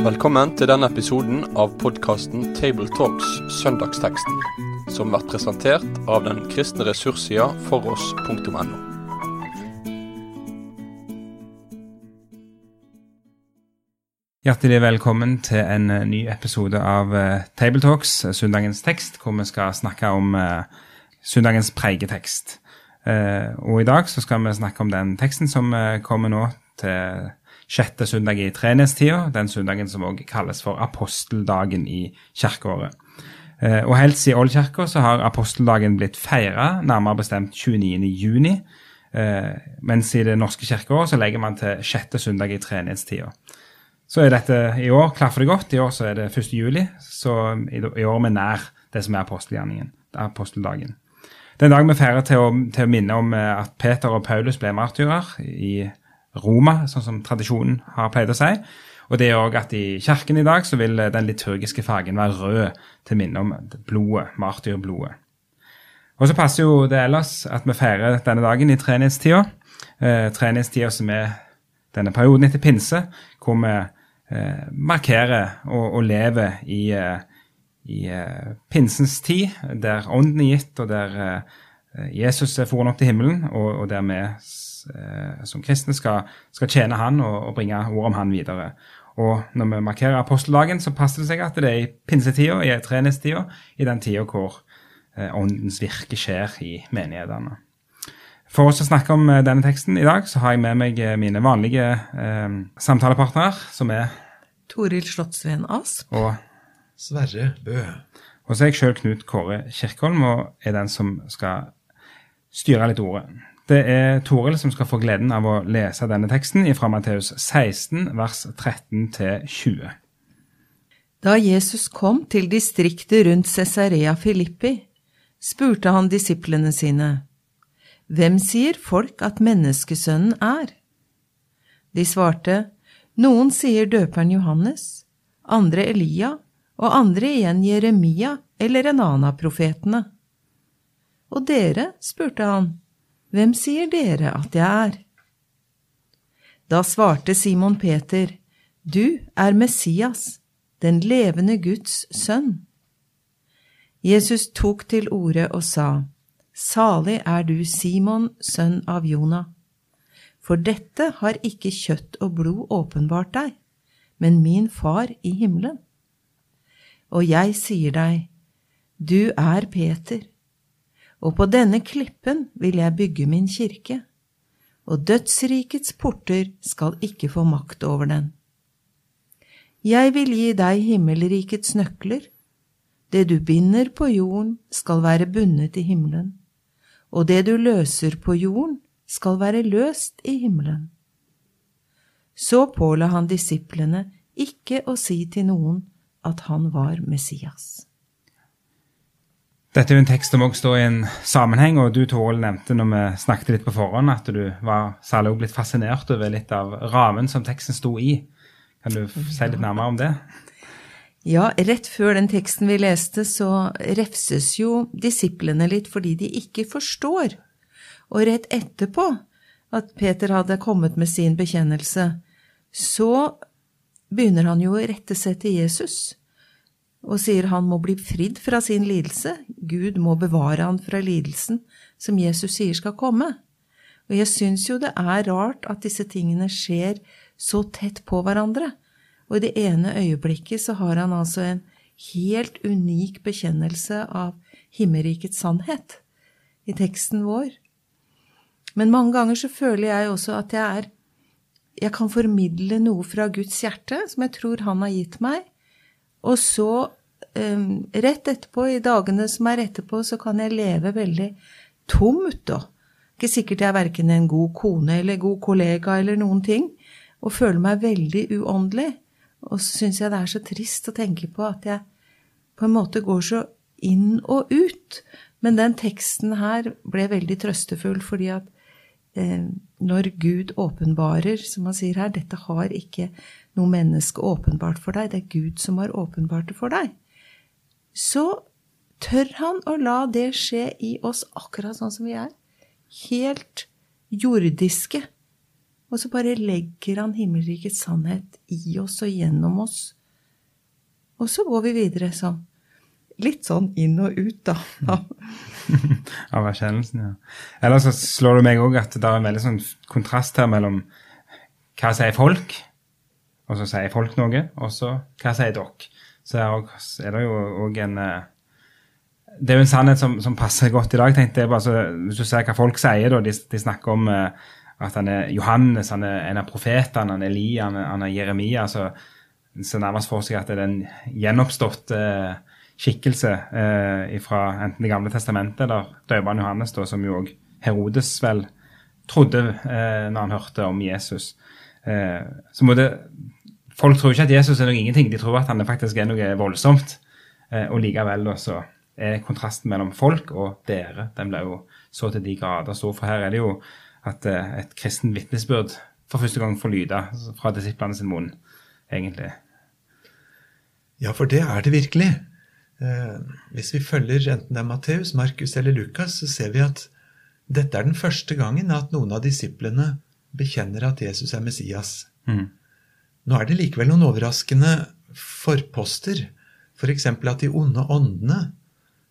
Velkommen til denne episoden av podkasten Tabletalks Søndagsteksten, som blir presentert av den kristne ressurssida foross.no. Hjertelig velkommen til en eh, ny episode av uh, Tabletalks, eh, søndagens tekst, hvor vi skal snakke om søndagens preiketekst. Uh, og i dag så skal vi snakke om den teksten som kommer nå til sjette søndag i trenestida, den søndagen som også kalles for aposteldagen i kirkeåret. og helt siden Ålkirka så har aposteldagen blitt feira, nærmere bestemt 29. juni. mens i det norske kirkeåret så legger man til sjette søndag i trenestida. Så er dette i år klaffer det godt. I år så er det 1. juli, så i år er vi nær det som er apostelgjerningen, aposteldagen. Det er en dag vi feirer til å, til å minne om eh, at Peter og Paulus ble martyrer i Roma, sånn som tradisjonen har pleid å si. Og det er òg at i kirken i dag så vil den liturgiske fargen være rød til minne om blodet, martyrblodet. Og så passer jo det ellers at vi feirer denne dagen i trenighetstida. Eh, trenighetstida som er denne perioden etter pinse, hvor vi eh, markerer og, og, lever i, eh, i eh, pinsens tid, der ånden er gitt, og der eh, Jesus er foran opp til himmelen, og, og der vi eh, som kristne skal, skal tjene Han og, og, bringe ord om Han videre. Og når vi markerer aposteldagen, så passer det seg at det er i pinsetida, i treningstida, i den tida hvor åndens virke skjer i menighetene. For oss å snakke om denne teksten i dag, så har jeg med meg mine vanlige eh, samtalepartnere, som er Toril Slottsveen Asp. Og Sverre Bø. Og så er jeg sjøl Knut Kåre Kirkholm, og er den som skal styre litt ordet. Det er Toril som skal få gleden av å lese denne teksten fra Matteus 16, vers 13 20. Da Jesus kom til distriktet rundt Cesarea Filippi, spurte han disiplene sine. Hvem sier folk at menneskesønnen er? De svarte, Noen sier døperen Johannes, andre Elia, og andre igjen Jeremia eller en annen av profetene. Og dere, spurte han, hvem sier dere at jeg er? Da svarte Simon Peter, Du er Messias, den levende Guds sønn. Jesus tok til orde og sa, Salig er du, Simon, sønn av Jonah. For dette har ikke kjøtt og blod åpenbart deg, men min far i himmelen. Og jeg sier deg, du er Peter, og på denne klippen vil jeg bygge min kirke, og dødsrikets porter skal ikke få makt over den. Jeg vil gi deg himmelrikets nøkler. Det du binder på jorden, skal være bundet i himmelen og det du løser på jorden, skal være løst i himmelen. Så påla han disiplene ikke å si til noen at han var Messias. Dette er jo en tekst som også står i en sammenheng, og du Toril nevnte når vi snakket litt på forhånd, at du var særlig blitt fascinert over litt av rammen som teksten sto i. Kan du si litt nærmere om det? Ja, rett før den teksten vi leste, så refses jo disiplene litt fordi de ikke forstår. Og rett etterpå at Peter hadde kommet med sin bekjennelse, så begynner han jo å rette seg til Jesus og sier han må bli fridd fra sin lidelse. Gud må bevare han fra lidelsen som Jesus sier skal komme. Og jeg syns jo det er rart at disse tingene skjer så tett på hverandre. Og i det ene øyeblikket så har han altså en helt unik bekjennelse av himmerikets sannhet i teksten vår. Men mange ganger så føler jeg også at jeg er Jeg kan formidle noe fra Guds hjerte som jeg tror han har gitt meg, og så um, rett etterpå, i dagene som er etterpå, så kan jeg leve veldig tomt da. ikke sikkert jeg er verken en god kone eller god kollega eller noen ting, og føler meg veldig uåndelig. Og så syns jeg det er så trist å tenke på at jeg på en måte går så inn og ut. Men den teksten her ble veldig trøstefull, fordi at når Gud åpenbarer, som han sier her, dette har ikke noe menneske åpenbart for deg, det er Gud som har åpenbart det for deg, så tør han å la det skje i oss akkurat sånn som vi er. Helt jordiske. Og så bare legger han himmelrikets sannhet i oss og gjennom oss. Og så går vi videre sånn. Litt sånn inn og ut, da. Av erkjennelsen, ja. Ellers så slår det meg òg at det er en veldig sånn kontrast her mellom hva sier folk, og så sier folk noe, og så hva sier dere. Så er det jo òg en eh, Det er jo en sannhet som, som passer godt i dag. tenkte jeg bare, så, Hvis du ser hva folk sier, da, de, de snakker om uh, at han er Johannes, han er en av profetene, han er Elia, han er, han er Jeremia. så ser nærmest for seg at det er den gjenoppståtte uh, skikkelse eh, fra enten Det gamle testamentet eller døperen Johannes, da, som jo òg Herodes vel trodde eh, når han hørte om Jesus. så må det Folk tror ikke at Jesus er noe ingenting, de tror at han faktisk er noe voldsomt. og likevel da, så er kontrasten mellom folk og dere den ble jo så til de grader stor. For her er det jo at et kristen vitnesbyrd for første gang får lyde fra disiplene sin munn egentlig. Ja, for det er det virkelig. Eh, hvis vi følger enten det er Matteus, Markus eller Lukas, så ser vi at dette er den første gangen at noen av disiplene bekjenner at Jesus er Messias. Mm. Nå er det likevel noen overraskende forposter, f.eks. For at de onde åndene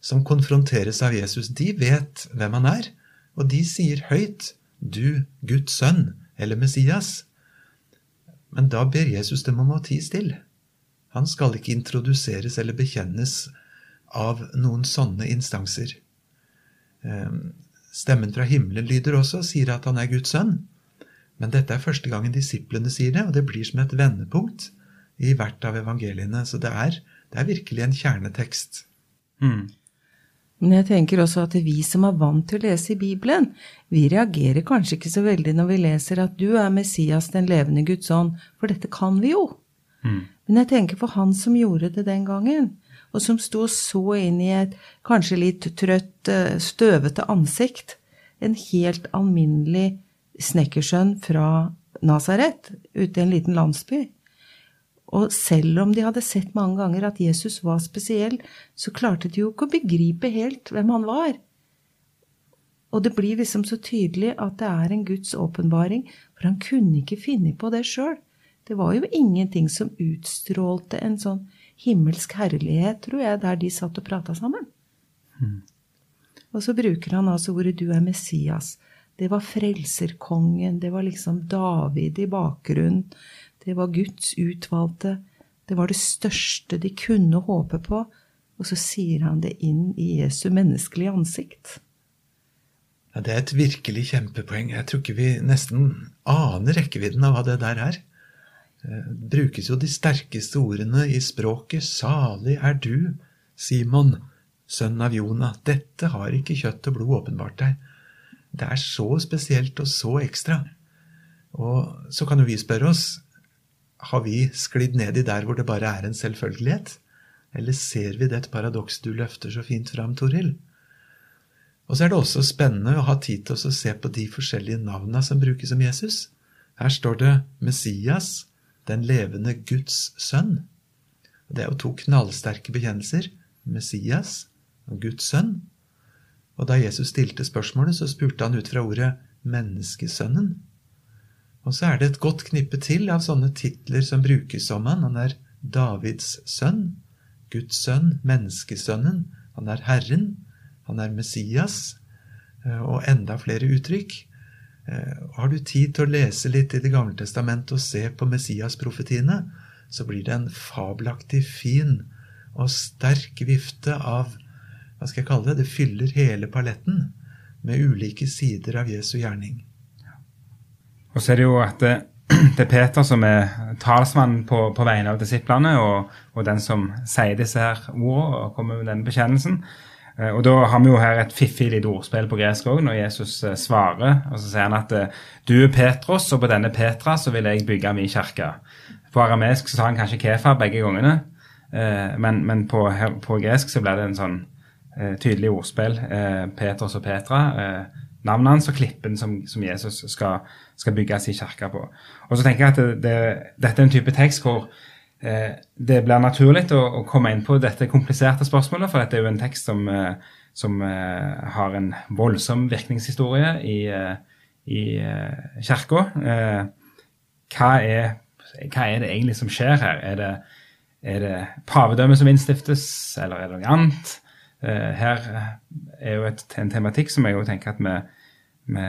som konfronteres av Jesus, de vet hvem han er, og de sier høyt 'Du, Guds sønn', eller Messias. Men da ber Jesus dem om å tie stille. Han skal ikke introduseres eller bekjennes av noen sånne instanser. Ehm, stemmen fra himmelen lyder også og sier at han er Guds sønn. Men dette er første gangen disiplene sier det, og det blir som et vendepunkt i hvert av evangeliene. Så det er, det er virkelig en kjernetekst. Mm. Men jeg tenker også at vi som er vant til å lese i Bibelen, vi reagerer kanskje ikke så veldig når vi leser at du er Messias, den levende Guds ånd, for dette kan vi jo. Mm. Men jeg tenker på han som gjorde det den gangen, og som sto og så inn i et kanskje litt trøtt, eh, støvete ansikt, en helt alminnelig snekkersønn fra Nasaret, ute i en liten landsby. Og selv om de hadde sett mange ganger at Jesus var spesiell, så klarte de jo ikke å begripe helt hvem han var. Og det blir liksom så tydelig at det er en Guds åpenbaring, for han kunne ikke finne på det sjøl. Det var jo ingenting som utstrålte en sånn himmelsk herlighet, tror jeg, der de satt og prata sammen. Mm. Og så bruker han altså ordet 'du er Messias'. Det var frelserkongen, det var liksom David i bakgrunnen. Det var Guds utvalgte. Det var det største de kunne håpe på. Og så sier han det inn i Jesu menneskelige ansikt. Ja, det er et virkelig kjempepoeng. Jeg tror ikke vi nesten aner rekkevidden av hva det der er. Eh, brukes jo de sterkeste ordene i språket. Salig er du, Simon, sønn av Jonah. Dette har ikke kjøtt og blod åpenbart deg. Det er så spesielt og så ekstra. Og så kan jo vi spørre oss har vi sklidd ned i der hvor det bare er en selvfølgelighet? Eller ser vi det paradoks du løfter så fint fram, Toril? Og så er det også spennende å ha tid til å se på de forskjellige navnene som brukes om Jesus. Her står det Messias, den levende Guds sønn. Det er jo to knallsterke bekjennelser. Messias og Guds sønn. Og da Jesus stilte spørsmålet, så spurte han ut fra ordet menneskesønnen. Og så er det et godt knippe til av sånne titler som brukes om han. Han er Davids sønn, Guds sønn, menneskesønnen. Han er Herren, han er Messias, og enda flere uttrykk. Eh, har du tid til å lese litt i Det gamle testamentet og se på Messias-profetiene, så blir det en fabelaktig fin og sterk vifte av hva skal jeg kalle det? Det fyller hele paletten med ulike sider av Jesu gjerning. Og så er det jo at det, det er Peter som er talsmann på, på vegne av disiplene, og, og, den som sier disse her ordene og kommer med denne bekjennelsen. Eh, og Da har vi jo her et fiffig lite ordspill på gresk òg, når Jesus eh, svarer. og Så sier han at eh, du er Petros, og på denne Petra så vil jeg bygge min kirke. På aramesk så sa han kanskje Kefa begge gangene, men, men på, på, gresk så ble det en sånn tydelig ordspill. Petros og Petra navnet hans og klippen som, som Jesus skal, skal bygge sin kirke på. Og så tenker jeg at det, det, dette er en type tekst hvor det blir naturlig å, å, komme inn på dette kompliserte spørsmålet, for dette er jo en tekst som, eh, som eh, har en voldsom virkningshistorie i, eh, i eh, kirka. Eh, hva, hva er det egentlig som skjer her? Er det, er det pavedømmet som innstiftes, eller er det noe annet? Eh, her er jo et, en tematikk som jeg jo tenker at vi, vi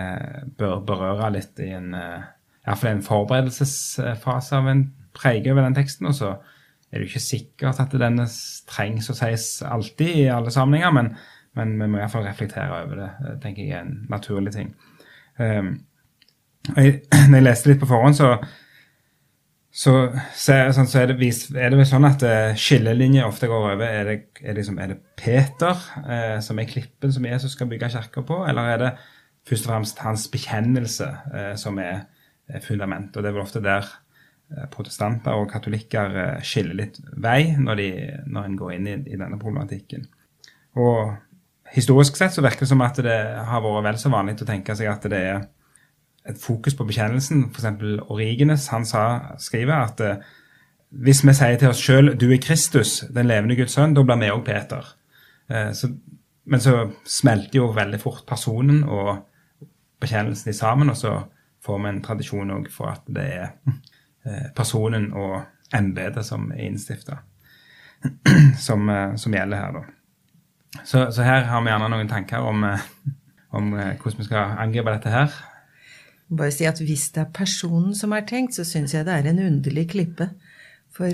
bør berøre litt i en eh, fall en forberedelsesfase av en preike over den teksten. Og så er det jo ikke sikkert at denne trengs å sies alltid i alle sammenhenger, men, men vi må iallfall reflektere over det. Det tenker jeg er en naturlig ting. Um, jeg, når jeg leste litt på forhånd, så, så, så, sånn, så er, det, er, det, vel sånn at uh, skillelinjer ofte går over. Er det, er det, liksom, er det Peter uh, som er klippen som Jesus skal bygge kirka på, eller er det først og fremst hans bekjennelse uh, som er fundament? Og det er vel ofte der protestanter og katolikker skiller litt vei når, de, når en går inn i, i denne problematikken. Og historisk sett så virker det som at det har vært vel så vanlig å tenke seg at det er et fokus på bekjennelsen. F.eks. Origenes han sa, skriver at uh, hvis vi sier til oss sjøl 'du er Kristus, den levende Guds sønn', da blir vi òg Peter. Så, men så smelter jo veldig fort personen og bekjennelsen i sammen, og så får vi en tradisjon òg for at det er uh, personen og embetet som er innstifta, som, som, gjelder her, da. Så, så, her har vi gjerne noen tanker om, om hvordan vi skal angripe dette her bare si at hvis det er personen som er tenkt, så syns jeg det er en underlig klippe. For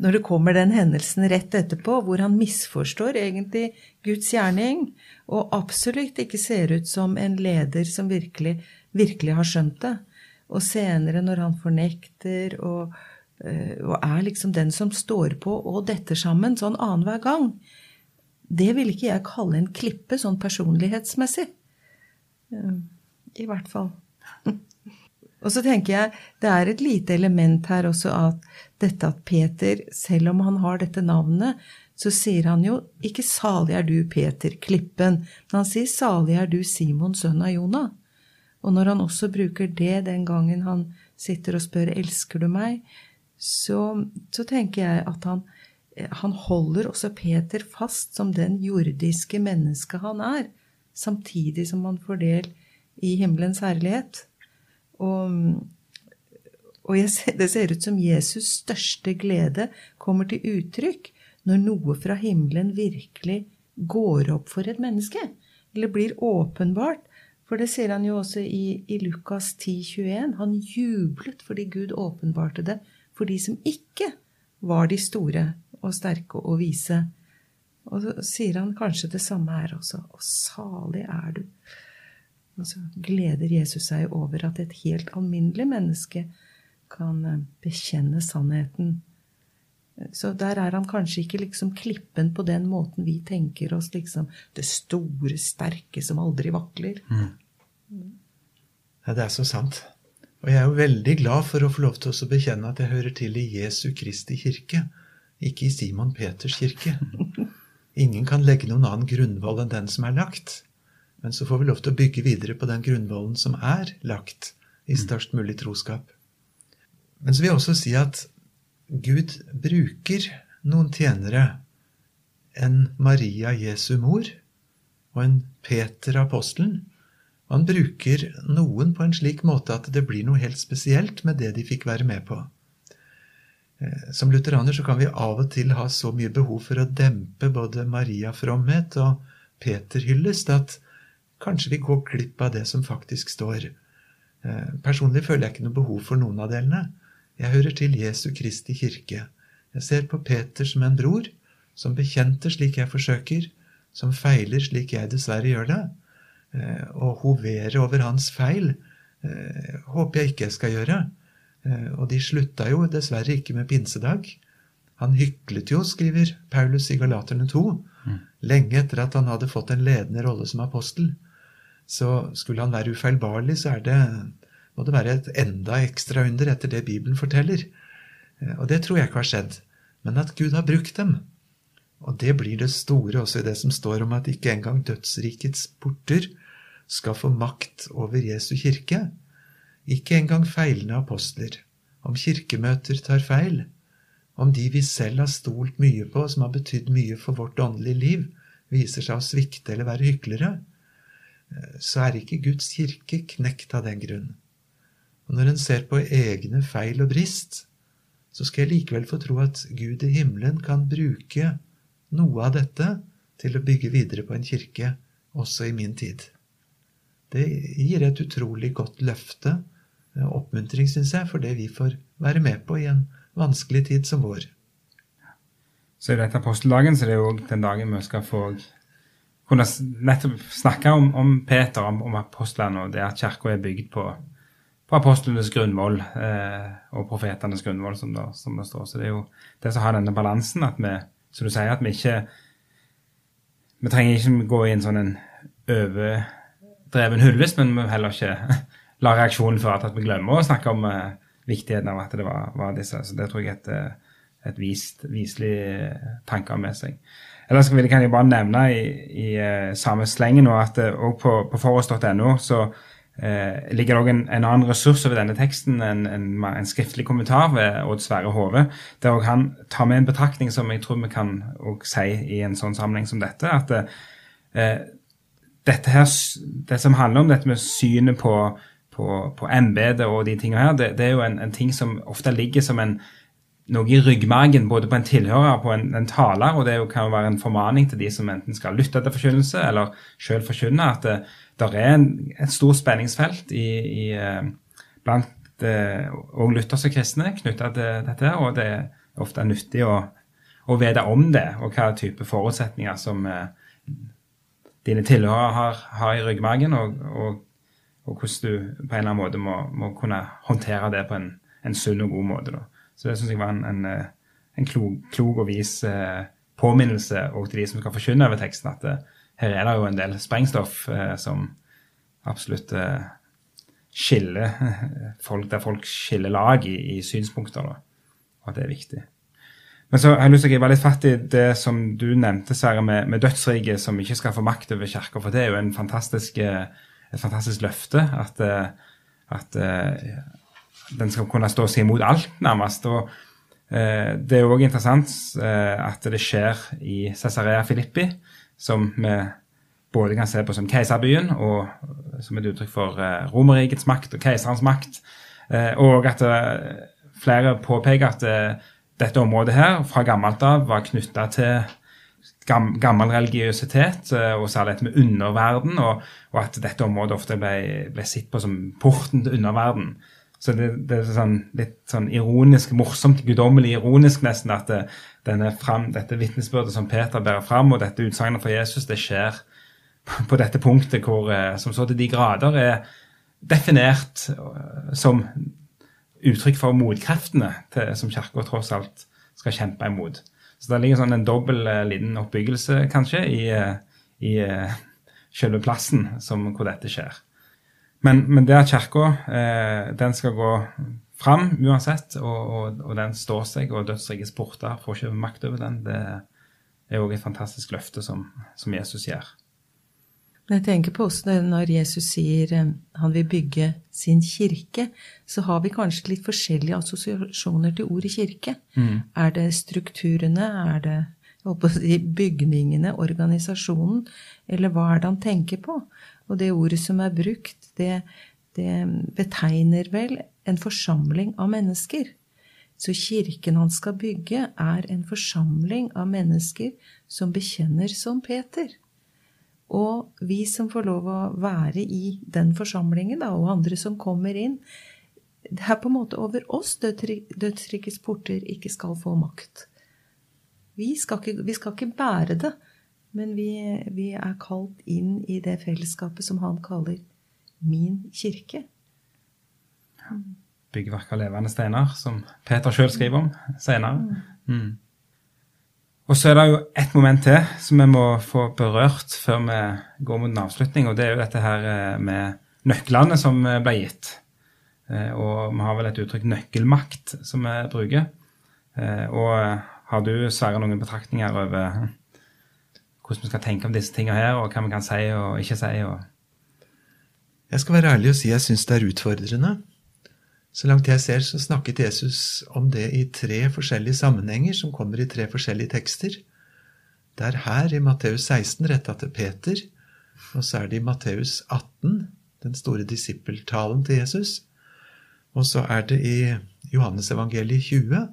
når det kommer den hendelsen rett etterpå, hvor han misforstår egentlig Guds gjerning, og absolutt ikke ser ut som en leder som virkelig, virkelig har skjønt det, og senere når han fornekter og, uh, og er liksom den som står på og detter sammen sånn annenhver gang, det vil ikke jeg kalle en klippe sånn personlighetsmessig. Uh, I hvert fall. Og så tenker jeg det er et lite element her også at dette at Peter, selv om han har dette navnet, så sier han jo ikke 'salig er du, Peter, klippen', men han sier 'salig er du, Simon, sønn av Jonah'. Og når han også bruker det den gangen han sitter og spør 'elsker du meg', så, så tenker jeg at han, han holder også Peter fast som den jordiske mennesket han er, samtidig som han får del i himmelens herlighet. Og, og ser, det ser ut som Jesus' største glede kommer til uttrykk når noe fra himmelen virkelig går opp for et menneske, eller blir åpenbart. For det ser han jo også i, i Lukas 10, 21. Han jublet fordi Gud åpenbarte det for de som ikke var de store og sterke og vise. Og så sier han kanskje det samme her også. Og salig er du og så gleder Jesus seg over at et helt alminnelig menneske kan eh, bekjenne sannheten. Så der er han kanskje ikke liksom klippen på den måten vi tenker oss, liksom det store, sterke som aldri vakler. Mm. Ja, det er så sant. Og jeg er jo veldig glad for å få lov til å bekjenne at jeg hører til i Jesu Kristi kirke, ikke i Simon Peters kirke. Ingen kan legge noen annen grunnvoll enn den som er lagt. Men så får vi lov til å bygge videre på den grunnvollen som er lagt i størst mulig troskap. Men så vil jeg også si at Gud bruker noen tjenere. En Maria Jesu mor og en Peter apostelen. Og han bruker noen på en slik måte at det blir noe helt spesielt med det de fikk være med på. Eh, som lutheraner så kan vi av og til ha så mye behov for å dempe både Maria-fromhet og Peter-hyllest at kanskje vi går glipp av det som faktisk står. Eh, personlig føler jeg ikke noe behov for noen av delene. Jeg hører til Jesu Kristi kirke. Jeg ser på Peter som en bror, som bekjente slik jeg forsøker, som feiler slik jeg dessverre gjør det. Eh, å hovere over hans feil eh, håper jeg ikke jeg skal gjøre. Og de slutta jo dessverre ikke med pinsedag. Han hyklet jo, skriver Paulus i Galaterne 2, mm. lenge etter at han hadde fått en ledende rolle som apostel. Så skulle han være ufeilbarlig, så det, må det være et enda ekstra under etter det Bibelen forteller. Eh, og det tror jeg ikke har skjedd. Men at Gud har brukt dem. Og det blir det store også i det som står om at ikke engang dødsrikets porter skal få makt over Jesu kirke. Ikke engang feilende apostler. Om kirkemøter tar feil. Om de vi selv har stolt mye på, som har betydd mye for vårt åndelige liv, viser seg å svikte eller være hyklere så er ikke Guds kirke knekt av den grunn. Og når en ser på egne feil og brist, så skal jeg likevel få tro at Gud i himmelen kan bruke noe av dette til å bygge videre på en kirke også i min tid. Det gir et utrolig godt løfte, og oppmuntring, syns jeg, for det vi får være med på i en vanskelig tid som vår. Så i dette aposteldagen, så det er jo den dagen vi skal få kunne nettopp snakke om, om Peter, om, om apostlene, og det at kirka er bygd på, på apostlenes grunnvoll eh, og profetenes grunnvoll, som som det, står. Så det er jo det som har denne balansen, at vi, som du sier, at vi ikke Vi trenger ikke gå i en sånn en overdreven hyllest, men vi heller ikke la reaksjonen føre til at vi glemmer å snakke om eh, viktigheten av at det var, var, disse. Så det tror jeg er et, eh, et vist, viselig tanke med seg. Ellers kan jeg bare nevne i, i samme slengen nå at òg på, på forårs.no så uh, ligger det òg en, en, annen ressurs over denne teksten, en, en, en skriftlig kommentar ved Odd Sverre Hove, der han tar med en betraktning som jeg tror vi kan si i en sånn sammenheng som dette. at dette her, det som handler om dette med synet på, på, på embetet og de tingene her, det, det er jo en, ting som ofte ligger som en, noe i ryggmargen både på en tilhører og på en, en taler, og det kan jo være en formaning til de som enten skal lytte til forkynnelse eller sjøl forkynne, at det, der er en, et stort spenningsfelt i, i, eh, blant òg eh, lutherske kristne knytta til dette, og det er ofte nyttig å, å vite om det, og hva type forutsetninger som eh, dine tilhørere har, har, i ryggmargen, og, og, og, hvordan du på en eller annen måte må, må kunne håndtere det på en, en sunn og god måte. da. Så det syns jeg var en, en, eh, en klok, klok, og vis eh, påminnelse og til de som skal forkynne over teksten, at eh, her er det jo en del sprengstoff som absolutt skiller folk, der folk skiller lag i, i synspunkter, da, og at det er viktig. Men så har jeg lyst til å gripe litt fatt i det som du nevnte, Sverre, med, med dødsriket som ikke skal få makt over kirka. For det er jo fantastisk, et fantastisk løfte. At, at den skal kunne stå seg imot alt, nærmest. og eh, Det er òg interessant eh, at det skjer i Cesarea Filippi, som vi både kan se på som keiserbyen og som et uttrykk for eh, Romerrikets makt og keiserens makt. Eh, og at eh, flere påpeker at eh, dette området her fra gammelt av var knytta til gammel religiøsitet, og særlig dette med underverden, og, og, at dette området ofte ble, ble sett på som porten til underverden. Så det, det er sånn, litt sånn ironisk, morsomt, guddommelig ironisk nesten, at det, fram, dette vitnesbyrdet som Peter bærer fram, og dette utsagnet fra Jesus, det skjer på dette punktet hvor, eh, som så til de grader er definert eh, som uttrykk for motkreftene til, som Kirka tross alt skal kjempe imot. Så det ligger sånn en dobbel eh, liten oppbyggelse, kanskje, i, i selve plassen som, hvor dette skjer. Men, men at kirka eh, den skal gå fram uansett, og, og, og den står seg, og dødsrikets porter får ikke makt over den, det er òg et fantastisk løfte som, som, Jesus gjør. Men jeg tenker på også Når Jesus sier eh, han vil bygge sin kirke, så har vi kanskje litt forskjellige assosiasjoner til ordet kirke. Mm. Er det strukturene? Er det bygningene, organisasjonen? Eller hva er det han tenker på? Og det ordet som er brukt, det, det betegner vel en forsamling av mennesker. Så kirken han skal bygge, er en forsamling av mennesker som bekjenner som Peter. Og vi som får lov å være i den forsamlingen, da, og andre som kommer inn Det er på en måte over oss dødsrikets porter ikke skal få makt. Vi skal ikke, vi skal ikke bære det. Men vi, vi, er kalt inn i det fellesskapet som han kaller min kirke. Byggverk av levende steiner, som Peter sjøl skriver om senere. Mm. mm. Og så er det jo ett moment til som vi må få berørt før vi går mot en avslutning, og det er jo dette her eh, med nøklene som eh, ble gitt. Eh, og vi har vel et uttrykk 'nøkkelmakt' som vi bruker. Og har du, Sverre, noen betraktninger over hvordan vi skal tenke om disse tingene her, og hva vi kan si og ikke si. Og... Jeg skal være ærlig og si jeg syns det er utfordrende. Så langt jeg ser, så snakket Jesus om det i tre forskjellige sammenhenger, som kommer i tre forskjellige tekster. Det er her, i Matteus 16, retta til Peter, Og så er det i Matteus 18, den store disippeltalen til Jesus. Og så er det i Johannes evangeliet 20,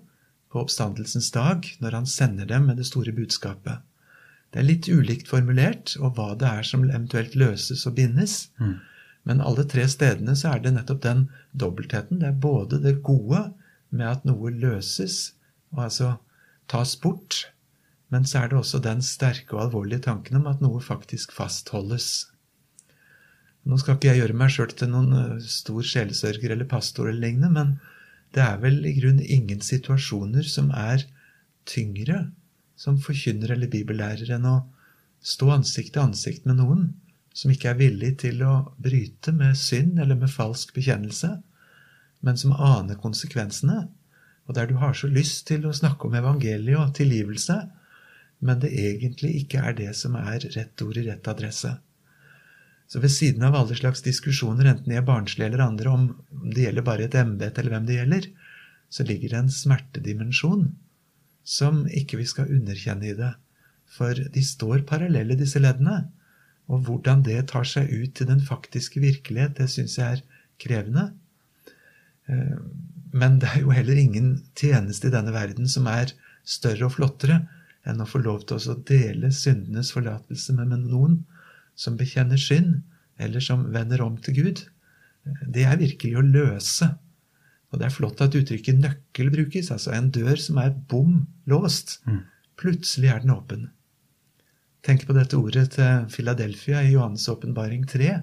på oppstandelsens dag, når han sender dem med det store budskapet. Det er litt ulikt formulert, og hva det er som eventuelt løses og bindes. Mm. Men alle tre stedene så er det nettopp den dobbeltheten. Det er både det gode med at noe løses, og altså tas bort, men så er det også den sterke og alvorlige tanken om at noe faktisk fastholdes. Nå skal ikke jeg gjøre meg sjøl til noen eh, stor sjelesørger eller pastor eller lignende, men det er vel i grunn ingen situasjoner som er tyngre som forkynner eller bibellærer enn å stå ansikt til ansikt med noen som ikke er villig til å bryte med synd eller med falsk bekjennelse, men som aner konsekvensene, og der du har så lyst til å snakke om evangeliet og tilgivelse, men det egentlig ikke er det som er rett ord i rett adresse. Så ved siden av alle slags diskusjoner, enten de er barnslige eller andre, om det gjelder bare et embete eller hvem det gjelder, så ligger det en smertedimensjon som ikke vi skal underkjenne i det. For de står parallelle, disse leddene. Og hvordan det tar seg ut til den faktiske virkelighet, det syns jeg er krevende. Eh, men det er jo heller ingen tjeneste i denne verden som er større og flottere enn å få lov til å dele syndenes forlatelse med noen som bekjenner synd, eller som vender om til Gud. Det er virkelig å løse. Og det er flott at uttrykket nøkkel brukes, altså en dør som er bom låst. Mm. Plutselig er den åpen. Tenk på dette ordet til Philadelphia i Johannes' åpenbaring 3.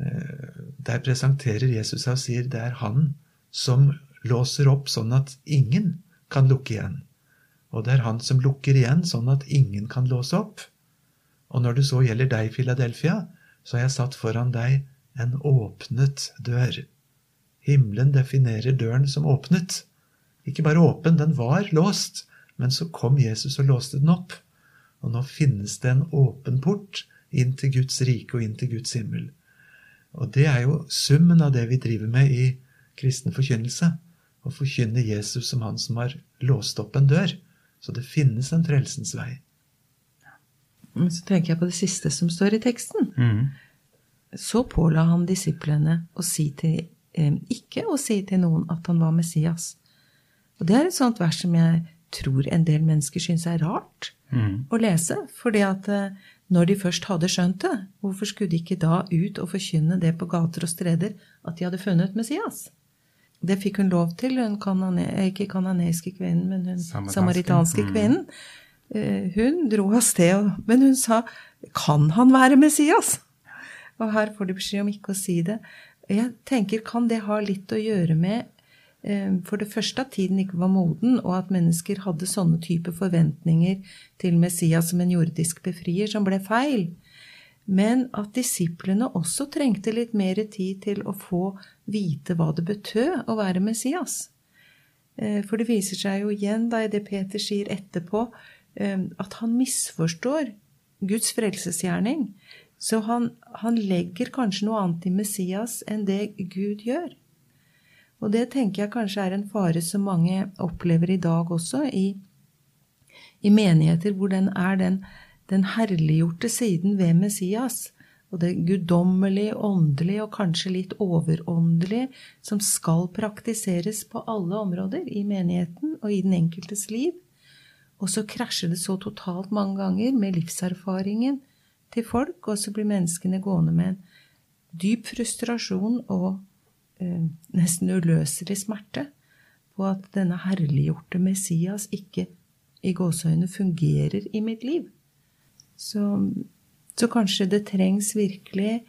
Eh, der presenterer Jesus seg og sier det er han som låser opp sånn at ingen kan lukke igjen. Og det er han som lukker igjen sånn at ingen kan låse opp. Og når det så gjelder deg, Philadelphia, så har jeg satt foran deg en åpnet dør. Himmelen definerer døren som åpnet. Ikke bare åpen, den var låst, men så kom Jesus og låste den opp. Og nå finnes det en åpen port inn til Guds rike og inn til Guds himmel. Og det er jo summen av det vi driver med i kristen forkynnelse. Å forkynne Jesus som han som har låst opp en dør. Så det finnes en frelsens vei. Men så tenker jeg på det siste som står i teksten. Mm. Så påla han disiplene å si til, eh, ikke å si til noen at han var Messias. Og det er et sånt vers som jeg tror en del mennesker syns er rart Mm. å lese. fordi at eh, når de først hadde skjønt det, hvorfor skulle de ikke da ut og forkynne det på gater og streder at de hadde funnet Messias? Det fikk hun lov til, hun kanane, ikke kananeiske kvinnen, men hun Samaritanske. samaritanske Mm. kvinnen. Eh, Hun dro av sted, men hun sa 'Kan han være Messias?' Og her får de beskjed om ikke å si det. Jeg tenker, Kan det ha litt å gjøre med eh, for det første at tiden ikke var moden, og at mennesker hadde sånne type forventninger til Messias som en jordisk befrier, som ble feil? Men at disiplene også trengte litt mer tid til å få vite hva det betød å være Messias. Eh, For det viser seg jo igjen da i det Peter sier etterpå, eh, at han misforstår Guds frelsesgjerning. Så han, han legger kanskje noe annet i Messias enn det Gud gjør. Og det tenker jeg kanskje er en fare som mange opplever i dag også, i, i menigheter hvor den er den, den herliggjorte siden ved Messias. Og det guddommelige, åndelige og kanskje litt overåndelige som skal praktiseres på alle områder i menigheten og i den enkeltes liv. Og så krasjer det så totalt mange ganger med livserfaringen til folk, og så blir menneskene gående med en dyp frustrasjon og eh, nesten uløselig smerte på at denne herliggjorte Messias ikke i gåseøyne fungerer i mitt liv. Så, så kanskje det trengs virkelig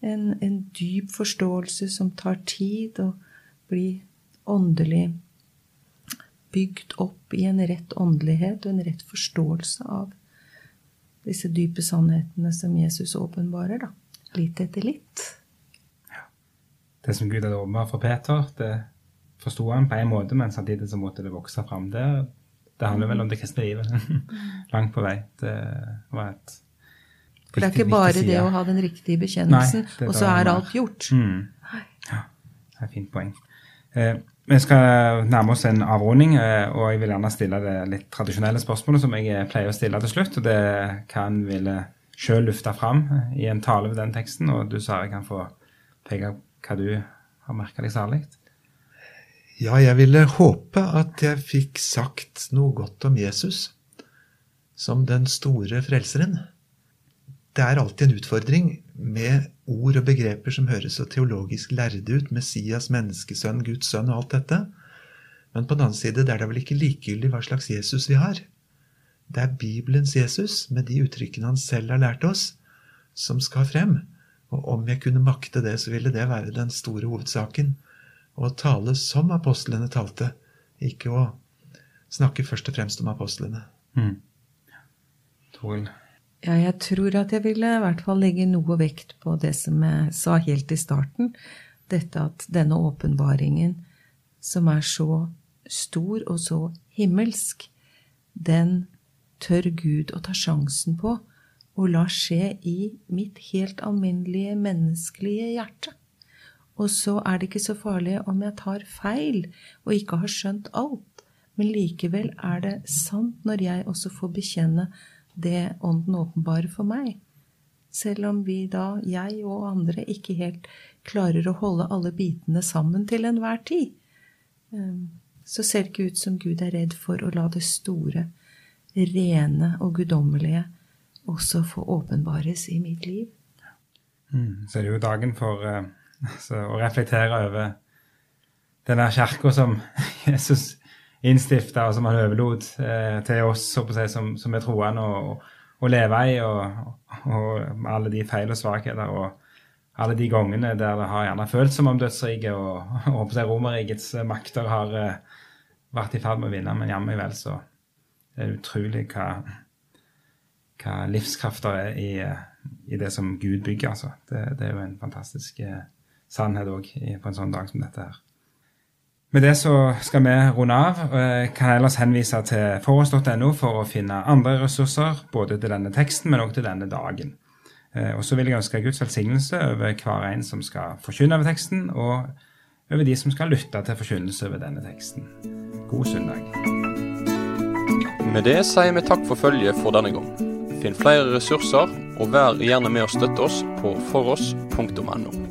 en, en dyp forståelse som tar tid, og blir åndelig bygd opp i en rett åndelighet og en rett forståelse av disse dype sannhetene som Jesus åpenbarer, da. Litt etter litt. Det som Gud hadde åpenbart for Peter, det forsto han på en måte, men samtidig så måtte det vokse fram. Det, det handler vel om det kristne livet. Langt på vei. Det var et For det er ikke bare det å ha den riktige bekjennelsen, Nei, og så er alt gjort. Mm. Ja, det er et fint poeng. Eh, vi skal nærme oss en avrunding, eh, og jeg vil gjerne stille det litt tradisjonelle spørsmålet som jeg eh, pleier å stille til slutt. og det kan en ville sjøl lufte fram i en tale ved den teksten, og du, Sare, kan få peke hva du har merka deg særlig. Ja, jeg ville håpe at jeg fikk sagt noe godt om Jesus som den store frelseren. Det er alltid en utfordring med ord og begreper som høres så teologisk lærde ut. Messias, menneskesønn, Guds sønn og alt dette. Men på den annen side det er det vel ikke likegyldig hva slags Jesus vi har. Det er Bibelens Jesus, med de uttrykkene han selv har lært oss, som skal frem. Og om jeg kunne makte det, så ville det være den store hovedsaken å tale som apostlene talte, ikke å snakke først og fremst om apostlene. Mm. Ja, jeg tror at jeg ville i hvert fall legge noe vekt på det som jeg sa helt i starten. Dette at denne åpenbaringen, som er så stor og så himmelsk, den tør Gud å ta sjansen på og la skje i mitt helt alminnelige menneskelige hjerte. Og så er det ikke så farlig om jeg tar feil og ikke har skjønt alt, men likevel er det sant når jeg også får bekjenne det Ånden åpenbarer for meg. Selv om vi da, jeg og andre, ikke helt klarer å holde alle bitene sammen til enhver tid, ehm, så ser det ikke ut som Gud er redd for å la det store, rene og guddommelige også få åpenbares i mitt liv. Mm, så er det jo dagen for altså, å reflektere over denne kirka som Jesus innstifta, og som han overlot eh, til oss si, som, som, er troende, å leve i, og, og, alle de feil og svakheter. og alle de gangene der det har gjerne følt som om dødsriket og, og Romerrikets makter har eh, vært i ferd med å vinne, men jammen vel så det er utrolig hva, hva livskrafter er i, i, det som Gud bygger. altså. Det, det er jo en fantastisk eh, sannhet òg på en sånn dag som dette her. Med det så skal vi runde av. Jeg kan ellers henvise til forårs.no for å finne andre ressurser, både til denne teksten, men òg til denne dagen. Eh, og så vil jeg ønske Guds velsignelse over hver en som skal forkynne over teksten, og over de som skal lytte til forkynnelse over denne teksten. God søndag. Med det sier vi takk for følget for denne gang. Finn flere ressurser, og vær gjerne med å støtte oss på foross.no.